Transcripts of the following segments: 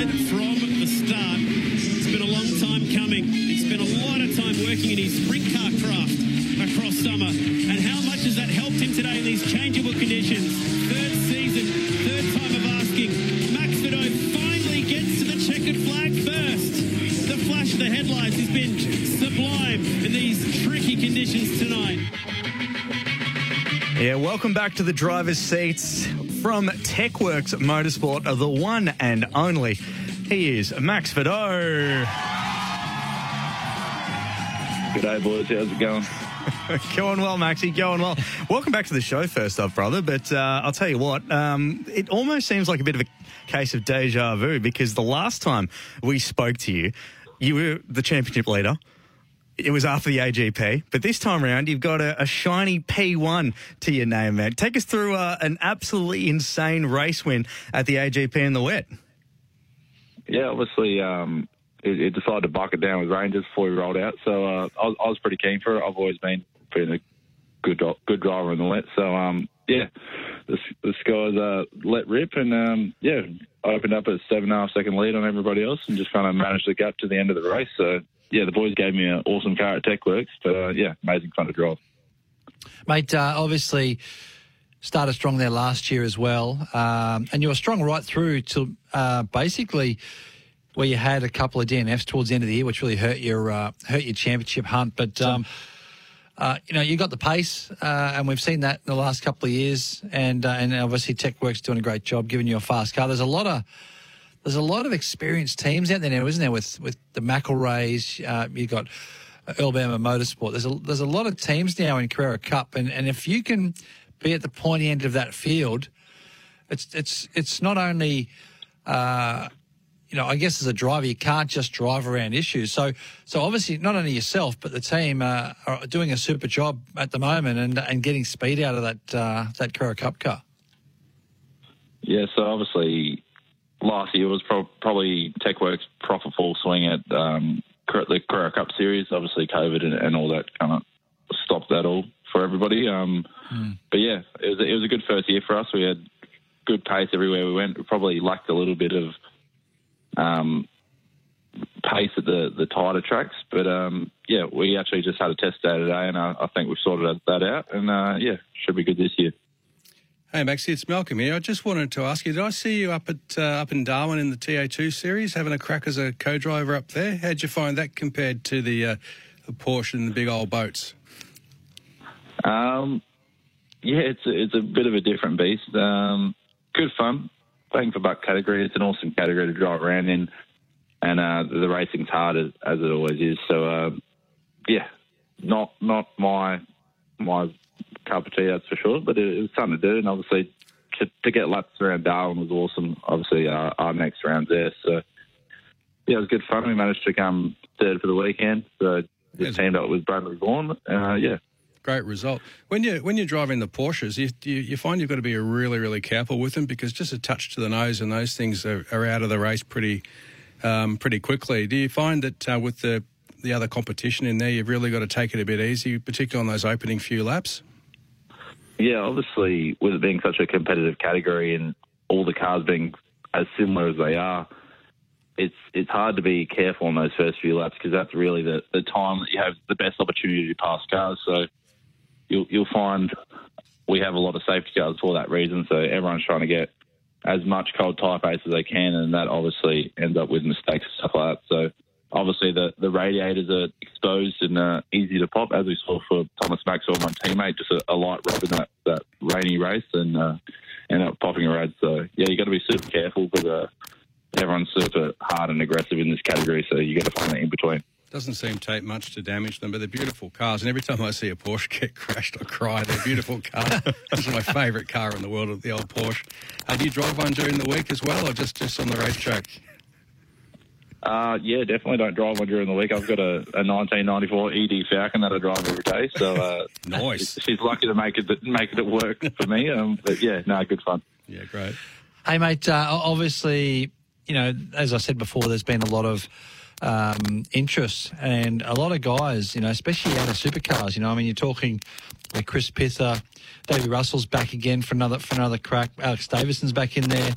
said from the start, it's been a long time coming. He spent a lot of time working in his sprint car craft across summer. And how much has that helped him today in these changeable conditions? Third season, third time of asking. Max Vidau finally gets to the checkered flag first. The flash of the headlights has been sublime in these tricky conditions tonight. Yeah, welcome back to the driver's seats from Tekworx Motorsport, the one and only. He is Max Vidau. day, boys. How's it going? going well, Maxie. Going well. Welcome back to the show, first off, brother. But uh, I'll tell you what, um, it almost seems like a bit of a case of deja vu because the last time we spoke to you, you were the championship leader. It was after the AGP, but this time around you've got a, a shiny P1 to your name, man. Take us through uh, an absolutely insane race win at the AGP in the wet. Yeah, obviously, um, it, it, decided to buck it down with Rangers before we rolled out, so uh, I, was, I, was, pretty keen for it. I've always been a good good driver in the wet, so um, yeah, the, the guys uh, let rip, and um, yeah, opened up a seven and a half second lead on everybody else, and just kind of managed the gap to the end of the race. So yeah, the boys gave me an awesome car at Tekworx, but uh, yeah, amazing fun to drive. Mate, uh, obviously started strong there last year as well, um, and you were strong right through to uh, basically where you had a couple of DNFs towards the end of the year, which really hurt your uh, hurt your championship hunt. But um, uh, you know, you got the pace, uh, and we've seen that in the last couple of years, and and obviously Tekworx doing a great job giving you a fast car. There's a lot of there's a lot of experienced teams out there now, isn't there? With with the McElreas, uh, you've got Earl Bamber Motorsport. There's a there's a lot of teams now in Carrera Cup, and, and if you can be at the pointy end of that field, it's it's it's not only. Uh, you know, I guess as a driver, you can't just drive around issues. So, so obviously, not only yourself but the team uh, are doing a super job at the moment and and getting speed out of that uh, that Carrera Cup car. Yeah, so obviously last year was pro- probably Tekworx proper full swing at um, the Carrera Cup Series. Obviously, COVID and, and, all that kind of stopped that all for everybody. Um, mm. But yeah, it was, it was a good first year for us. We had good pace everywhere we went. We probably lacked a little bit of um, pace at the, the tighter tracks. But um, yeah, we actually just had a test day today, and I, I think we've sorted that out. And uh, yeah, should be good this year. Hey Maxie, it's Malcolm here. I just wanted to ask you: Did I see you up at uh, up in Darwin in the TA2 series, having a crack as a co-driver up there? How'd you find that compared to the, uh, the Porsche and the big old boats? Um, yeah, it's a, it's a bit of a different beast. Um, good fun. Playing for buck category, it's an awesome category to drive around in, and uh, the racing's hard as, as, it always is. So, uh, yeah, not not my my cup that's for sure. But it, it was something to do, and obviously to, to, get laps around Darwin was awesome. Obviously, our, our next round there, so yeah, it was good fun. We managed to come third for the weekend, so just teamed up with Bradley Vaughan. Uh, yeah. Great result. When you when you're driving the Porsches, you, you, you find you've got to be really really careful with them because just a touch to the nose and those things are, are out of the race pretty um, pretty quickly. Do you find that uh, with the the other competition in there, you've really got to take it a bit easy, particularly on those opening few laps? Yeah, obviously, with it being such a competitive category and all the cars being as similar as they are, it's it's hard to be careful on those first few laps because that's really the, the time that you have the best opportunity to pass cars. So you'll you'll find we have a lot of safety cars for that reason. So everyone's trying to get as much cold type ace as they can, and that obviously ends up with mistakes and stuff like that. So obviously the, the radiators are exposed and uh, easy to pop, as we saw for Thomas Maxwell, my teammate, just a, a light rub in that, that rainy race and uh, up popping a rad. So, yeah, you got to be super careful because uh, everyone's super hard and aggressive in this category, so you got to find that in between. Doesn't seem to take much to damage them, but they're beautiful cars. And every time I see a Porsche get crashed, I cry. They're beautiful cars. this is my favourite car in the world, the old Porsche. Uh, do you drive one during the week as well, or just, just on the racetrack? Uh, yeah, definitely don't drive one during the week. I've got a, a 1994 ED Falcon that I drive every day, so uh, nice. She's lucky to make it make it work for me. Um, but yeah, no, good fun. Yeah, great. Hey, mate. Uh, obviously, you know, as I said before, there's been a lot of um, interest and a lot of guys, you know, especially out of supercars. You know, I mean, you're talking you know, Chris Pither, Davey Russell's back again for another for another crack. Alex Davison's back in there.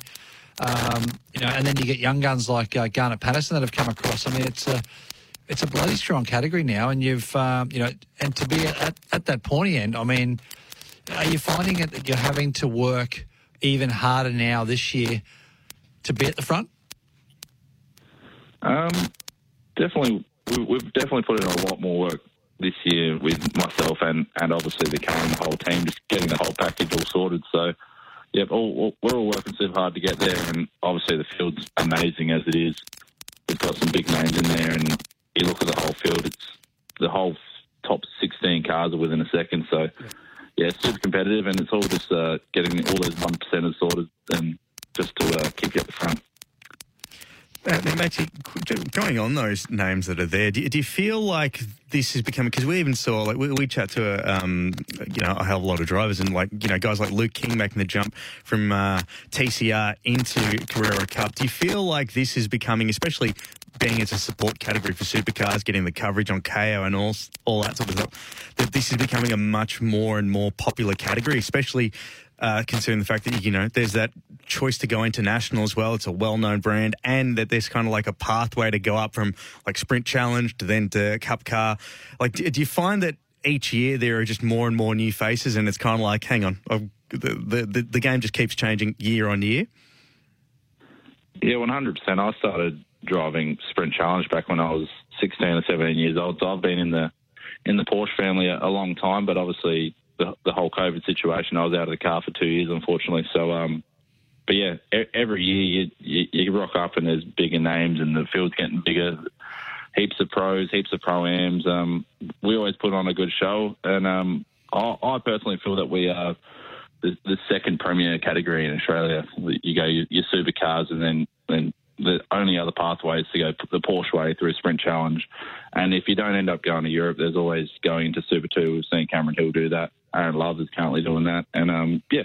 Um, you know, and then you get young guns like uh, Garnet Patterson that have come across. I mean, it's a it's a bloody strong category now, and you've um, you know, and to be at, at that pointy end, I mean, are you finding it that you're having to work even harder now this year to be at the front? Um, definitely, we, we've definitely put in a lot more work this year with myself and, and obviously the the whole team, just getting the whole package all sorted. So, yep, all, we're all working super hard to get there, and obviously the field's amazing as it is. We've got some big names in there, and you look at the whole field, it's the whole top 16 cars are within a second. So, yeah, it's super competitive, and it's all just uh, getting all those one percenters sorted and just to uh, keep you at the front. Uh, going on those names that are there, do you, do you feel like this is becoming? Because we even saw, like, we, we chat to a, um, you know, a hell of a lot of drivers, and like, you know, guys like Luke King making the jump from uh, TCR into Carrera Cup. Do you feel like this is becoming, especially being as a support category for supercars, getting the coverage on Kayo and all all that sort of stuff, that this is becoming a much more and more popular category, especially uh, considering the fact that you know there's that choice to go international as well. It's a well-known brand, and that there's kind of like a pathway to go up from like sprint challenge to then to cup car. Like, do, do you find that each year there are just more and more new faces, and it's kind of like, hang on, the, the the game just keeps changing year on year. Yeah, one hundred percent. I started driving sprint challenge back when I was sixteen or seventeen years old. So I've been in the in the Porsche family a, a long time, but obviously the, the whole COVID situation, I was out of the car for two years, unfortunately. So, um, but yeah, every year you, you, you rock up and there's bigger names and the field's getting bigger. Heaps of pros, heaps of pro ams. Um, we always put on a good show, and um, I, I personally feel that we are the, the second premier category in Australia. You go your, your supercars, and then then the only other pathway is to go the Porsche way through sprint challenge. And if you don't end up going to Europe, there's always going to Super 2. We've seen Cameron Hill do that. Aaron Love is currently doing that. And um, yeah,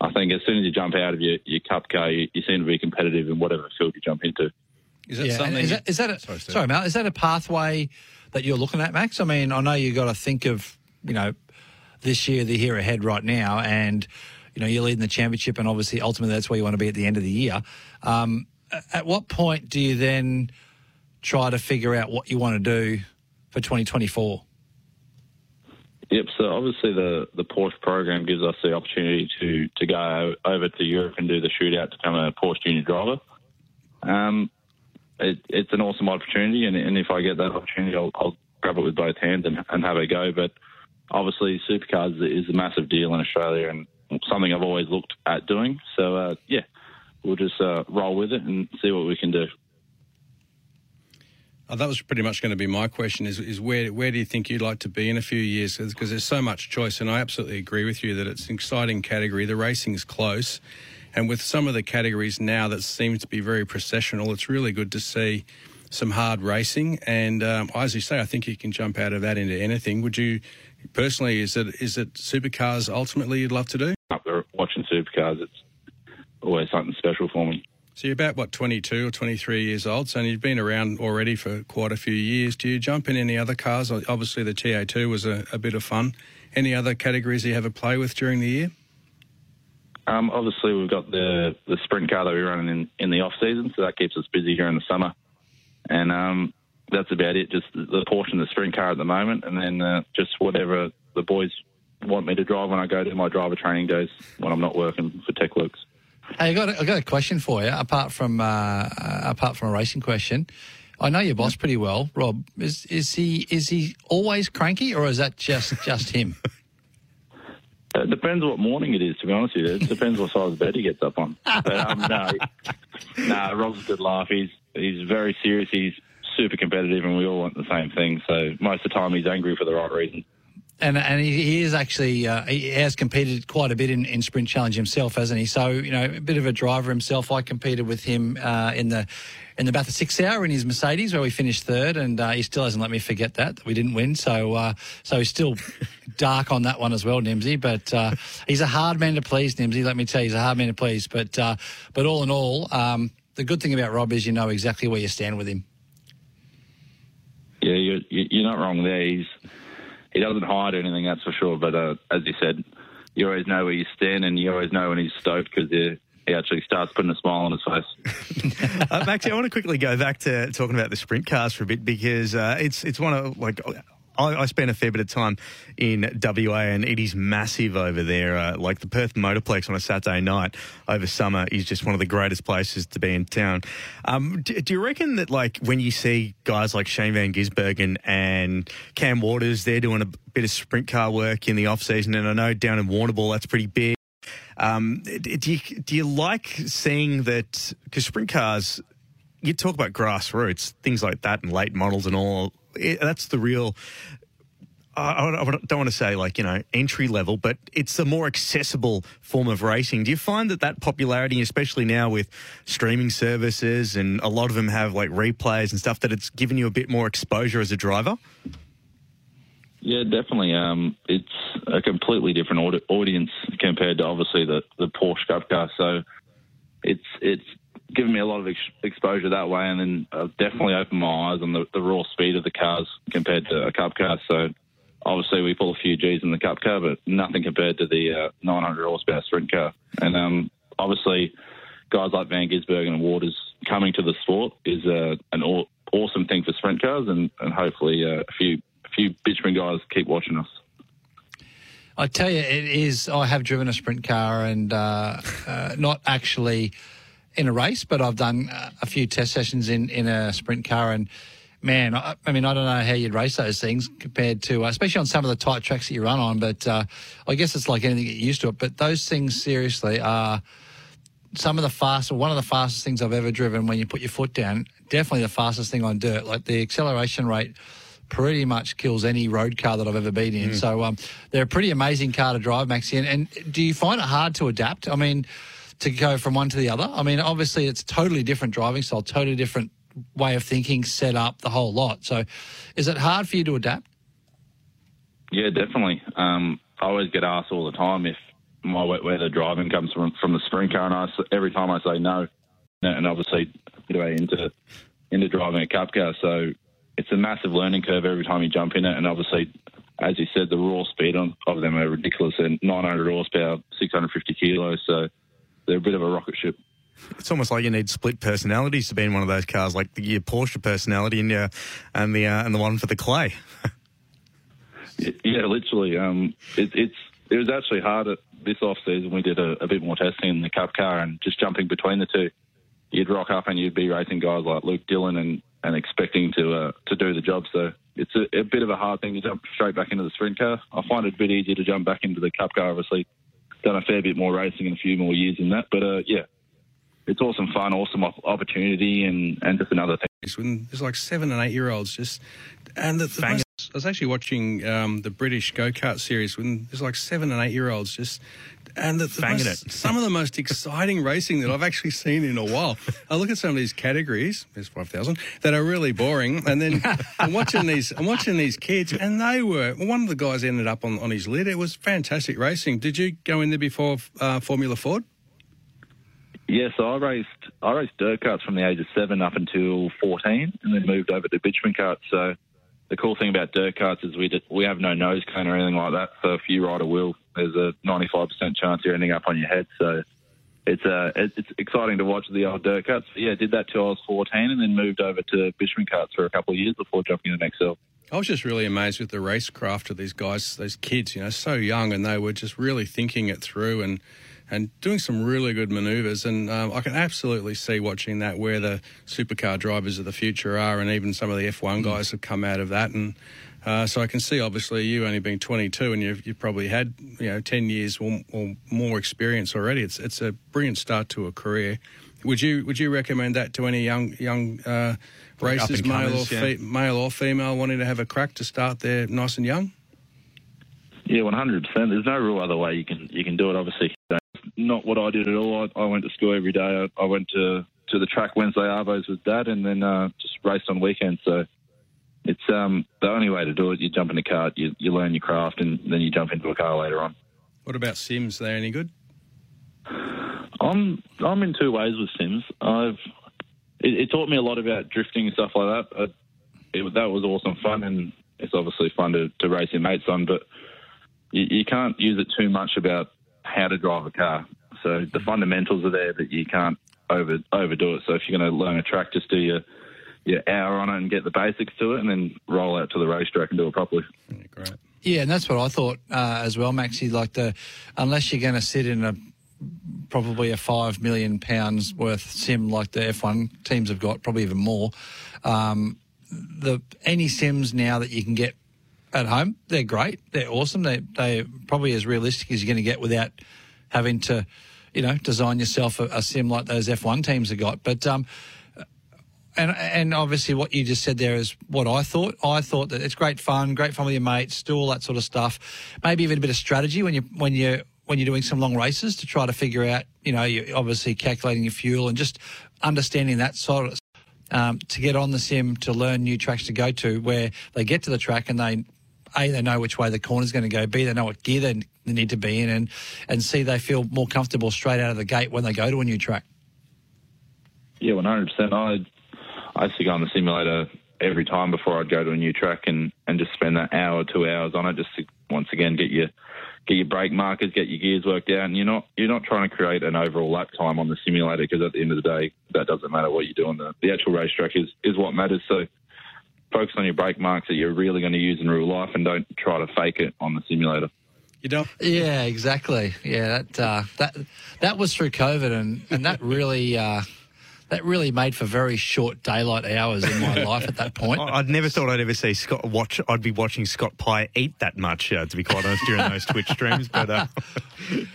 I think as soon as you jump out of your, your cup car, you, you seem to be competitive in whatever field you jump into. Is that yeah. something? Is that, is that a, sorry, sorry, Mal, is that a pathway that you're looking at, Max? I mean, I know you've got to think of, you know, this year, the year ahead right now, and, you know, you're leading the championship, and obviously, ultimately, that's where you want to be at the end of the year. Um, at what point do you then try to figure out what you want to do for 2024? Yep. So obviously the the Porsche program gives us the opportunity to to go over to Europe and do the shootout to become a Porsche junior driver. Um, it, it's an awesome opportunity, and, and, if I get that opportunity, I'll, I'll grab it with both hands and, and, have a go. But obviously, supercars is a massive deal in Australia and something I've always looked at doing. So uh, yeah, we'll just uh, roll with it and see what we can do. Oh, that was pretty much going to be my question: is, is where where do you think you'd like to be in a few years? Because there's so much choice, and I absolutely agree with you that it's an exciting category. The racing is close, and with some of the categories now that seems to be very processional, it's really good to see some hard racing. And um, as you say, I think you can jump out of that into anything. Would you personally? Is it is it supercars ultimately you'd love to do? Up there watching supercars, it's always something special for me. So you're about what 22 or 23 years old, so you've been around already for quite a few years. Do you jump in any other cars? Obviously, the TA2 was a, a bit of fun. Any other categories you have a play with during the year? Um, obviously, we've got the the sprint car that we run in in the off season, so that keeps us busy during the summer. And um, that's about it. Just the portion of the sprint car at the moment, and then uh, just whatever the boys want me to drive when I go to my driver training days when I'm not working for Tekworx. Hey, I got a, I got a question for you. Apart from uh, apart from a racing question, I know your boss pretty well, Rob. Is is he is he always cranky, or is that just just him? It depends what morning it is, to be honest with you. It depends what size bed he gets up on. But, um, no, no, Rob's a good laugh. He's he's very serious. He's super competitive, and we all want the same thing. So most of the time, he's angry for the right reason and and he, he is actually uh, he has competed quite a bit in, in sprint challenge himself, hasn't he? So you know, a bit of a driver himself. I competed with him uh, in the in the Bathurst Six Hour in his Mercedes, where we finished third, and uh, he still hasn't let me forget that, that we didn't win. So uh, so he's still dark on that one as well, Nimsy. But uh, he's a hard man to please, Nimsy. Let me tell you, he's a hard man to please. But uh, but all in all, um, the good thing about Rob is you know exactly where you stand with him. Yeah, you're, you're not wrong there. He's he doesn't hide anything, that's for sure. But uh, as you said, you always know where you stand, and you always know when he's stoked because he actually starts putting a smile on his face. uh, I want to quickly go back to talking about the sprint cars for a bit because uh, it's it's one of like I, I spent a fair bit of time in WA, and it is massive over there. Uh, like the Perth Motorplex on a Saturday night over summer is just one of the greatest places to be in town. Um, do, do, you reckon that, like, when you see guys like Shane Van Gisbergen and Cam Waters, they're doing a bit of sprint car work in the off season, and I know down in Warrnambool that's pretty big. Um, do you do you like seeing that? Because sprint cars, you talk about grassroots things like that, and late models and all it, that's the real. I, I don't want to say like you know entry level, but it's a more accessible form of racing. Do you find that that popularity, especially now with streaming services and a lot of them have like replays and stuff, that it's given you a bit more exposure as a driver? Yeah, definitely. Um, it's a completely different audience compared to obviously the, the Porsche Cup car. So it's it's given me a lot of ex- exposure that way, and then I've definitely opened my eyes on the, the, raw speed of the cars compared to a cup car. So obviously we pull a few G's in the cup car, but nothing compared to the uh, 900 horsepower sprint car. And um, obviously guys like Van Gisbergen and Waters coming to the sport is uh, an aw- awesome thing for sprint cars, and, and hopefully uh, a few a few bitumen guys keep watching us. I tell you, it is. I have driven a sprint car and uh, uh, not actually in a race, but I've done uh, a few test sessions in, in a sprint car. And man, I, I mean, I don't know how you'd race those things compared to, uh, especially on some of the tight tracks that you run on. But uh, I guess it's like anything, get used to it. But those things, seriously, are some of the fastest, one of the fastest things I've ever driven when you put your foot down. Definitely the fastest thing on dirt. Like the acceleration rate pretty much kills any road car that I've ever been in. Mm. So um, they're a pretty amazing car to drive, Maxie. And, and do you find it hard to adapt? I mean, to go from one to the other? I mean, obviously it's totally different driving style, totally different way of thinking, set up, the whole lot. So, is it hard for you to adapt? Yeah, definitely. Um, I always get asked all the time if my wet weather driving comes from from the sprint car, and I, every time I say no, and obviously into into driving a cup car, so it's a massive learning curve every time you jump in it, and obviously. As you said, the raw speed of them are ridiculous. And 900 horsepower, 650 kilos. So they're a bit of a rocket ship. It's almost like you need split personalities to be in one of those cars, like the, your Porsche personality and your, and the uh, and the one for the clay. yeah, literally. Um, it, it's it was actually hard at this off season. We did a, a, bit more testing in the Cup car and just jumping between the two. You'd rock up and you'd be racing guys like Luke Dillon and, and expecting to uh, to do the job. So it's a, a, bit of a hard thing to jump straight back into the sprint car. I find it a bit easier to jump back into the Cup car, obviously done a fair bit more racing and a few more years in that. But uh, yeah, it's awesome fun, awesome opportunity, and, and just another thing. When there's like seven and eight year olds just, and the, the most, I was actually watching um, the British go kart series when there's like seven and eight year olds just and the, the most, it. some of the most exciting racing that I've actually seen in a while. I look at some of these categories, there's five thousand, that are really boring, and then I'm watching these, I'm watching these kids, and they were. One of the guys ended up on, on his lid. It was fantastic racing. Did you go in there before uh, Formula Ford? Yes, yeah, so I raced I raced dirt karts from the age of seven up until fourteen, and then moved over to bitumen karts. So the cool thing about dirt carts is we we have no nose cone or anything like that. So if you ride a wheel, there's a 95% chance you're ending up on your head. So it's uh, it's exciting to watch the old dirt carts. But yeah, did that till I was 14, and then moved over to bitumen carts for a couple of years before jumping into Excel. I was just really amazed with the racecraft of these guys, those kids, you know, so young, and they were just really thinking it through and and doing some really good manoeuvres. And um, I can absolutely see watching that where the supercar drivers of the future are, and even some of the F1 mm. guys have come out of that. And uh, so I can see, obviously, you only being 22, and you've, you've probably had you know 10 years or, or, more experience already. It's it's a brilliant start to a career. Would you would you recommend that to any young young uh, racers, male or fe- male or female, wanting to have a crack to start there nice and young? Yeah, one hundred percent. There's no real other way you can you can do it. Obviously, not what I did at all. I, I went to school every day. I, I, went to to the track Wednesday Arvos with Dad, and then uh, just raced on weekends. So it's um, the only way to do it. You jump in a cart, you, you learn your craft, and then you jump into a car later on. What about Sims? Are they any good? I'm I'm in two ways with Sims. I've it, it taught me a lot about drifting and stuff like that. It, that was awesome fun, and it's obviously fun to, to race your mates on. But you, you can't use it too much about how to drive a car. So the fundamentals are there that you can't over overdo it. So if you're going to learn a track, just do your your hour on it and get the basics to it, and then roll out to the racetrack and do it properly. Yeah, great. Yeah, and that's what I thought uh, as well, Maxie. Like the, unless you're going to sit in a probably a five million pounds worth sim like the F1 teams have got, probably even more. Um, the any sims now that you can get at home, they're great. They're awesome. They they probably as realistic as you're going to get without having to, you know, design yourself a, a sim like those F1 teams have got. But um, and and obviously what you just said there is what I thought. I thought that it's great fun, great fun with your mates, do all that sort of stuff. Maybe even a bit of strategy when you when you when you're doing some long races to try to figure out, you know, you're obviously calculating your fuel and just understanding that sort of um, to get on the sim to learn new tracks to go to where they get to the track and they a they know which way the corner's going to go b they know what gear they, need to be in and and c they feel more comfortable straight out of the gate when they go to a new track Yeah, one hundred percent. I I used to go on the simulator every time before I'd go to a new track and, and just spend that hour, two hours on it, just to once again get your get your brake markers, get your gears worked out, and you're not you're not trying to create an overall lap time on the simulator because at the end of the day that doesn't matter what you're doing. The, the actual racetrack is is what matters. So focus on your brake marks that you're really going to use in real life, and don't try to fake it on the simulator. You don't. Yeah, exactly. Yeah, that uh, that that was through COVID, and and that really. Uh, that really made for very short daylight hours in my life at that point. I'd never thought I'd ever see Scott watch. I'd be watching Scott Pye eat that much, uh, to be quite honest, during those Twitch streams. But uh,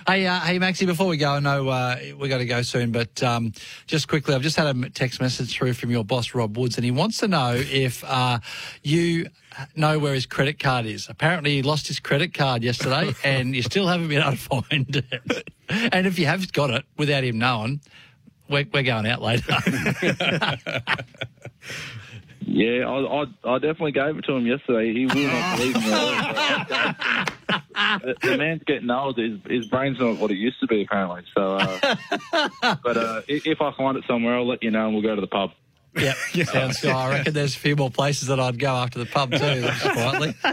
Hey, uh, hey, Maxie. Before we go, I know uh, we got to go soon, but um, just quickly, I've just had a text message through from your boss, Rob Woods, and he wants to know if uh, you know where his credit card is. Apparently, he lost his credit card yesterday, and you still haven't been able to find it. And if you have got it without him knowing, we're, we're going out later. Yeah, I, I, I definitely gave it to him yesterday. He will not believe me. the, the man's getting old. His, his brain's not what it used to be, apparently. So, uh, but uh, if I find it somewhere, I'll let you know, and we'll go to the pub. Yep, sounds good. I reckon there's a few more places that I'd go after the pub too, just quietly.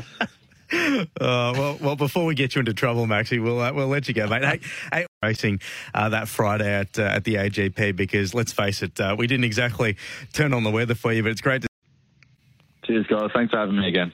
Uh, well, well, before we get you into trouble, Maxie, we'll uh, we'll let you go, mate. Hey, hey racing uh, that Friday at uh, at the AGP because let's face it, uh, we didn't exactly turn on the weather for you, but it's great to Cheers, guys. Thanks for having me again.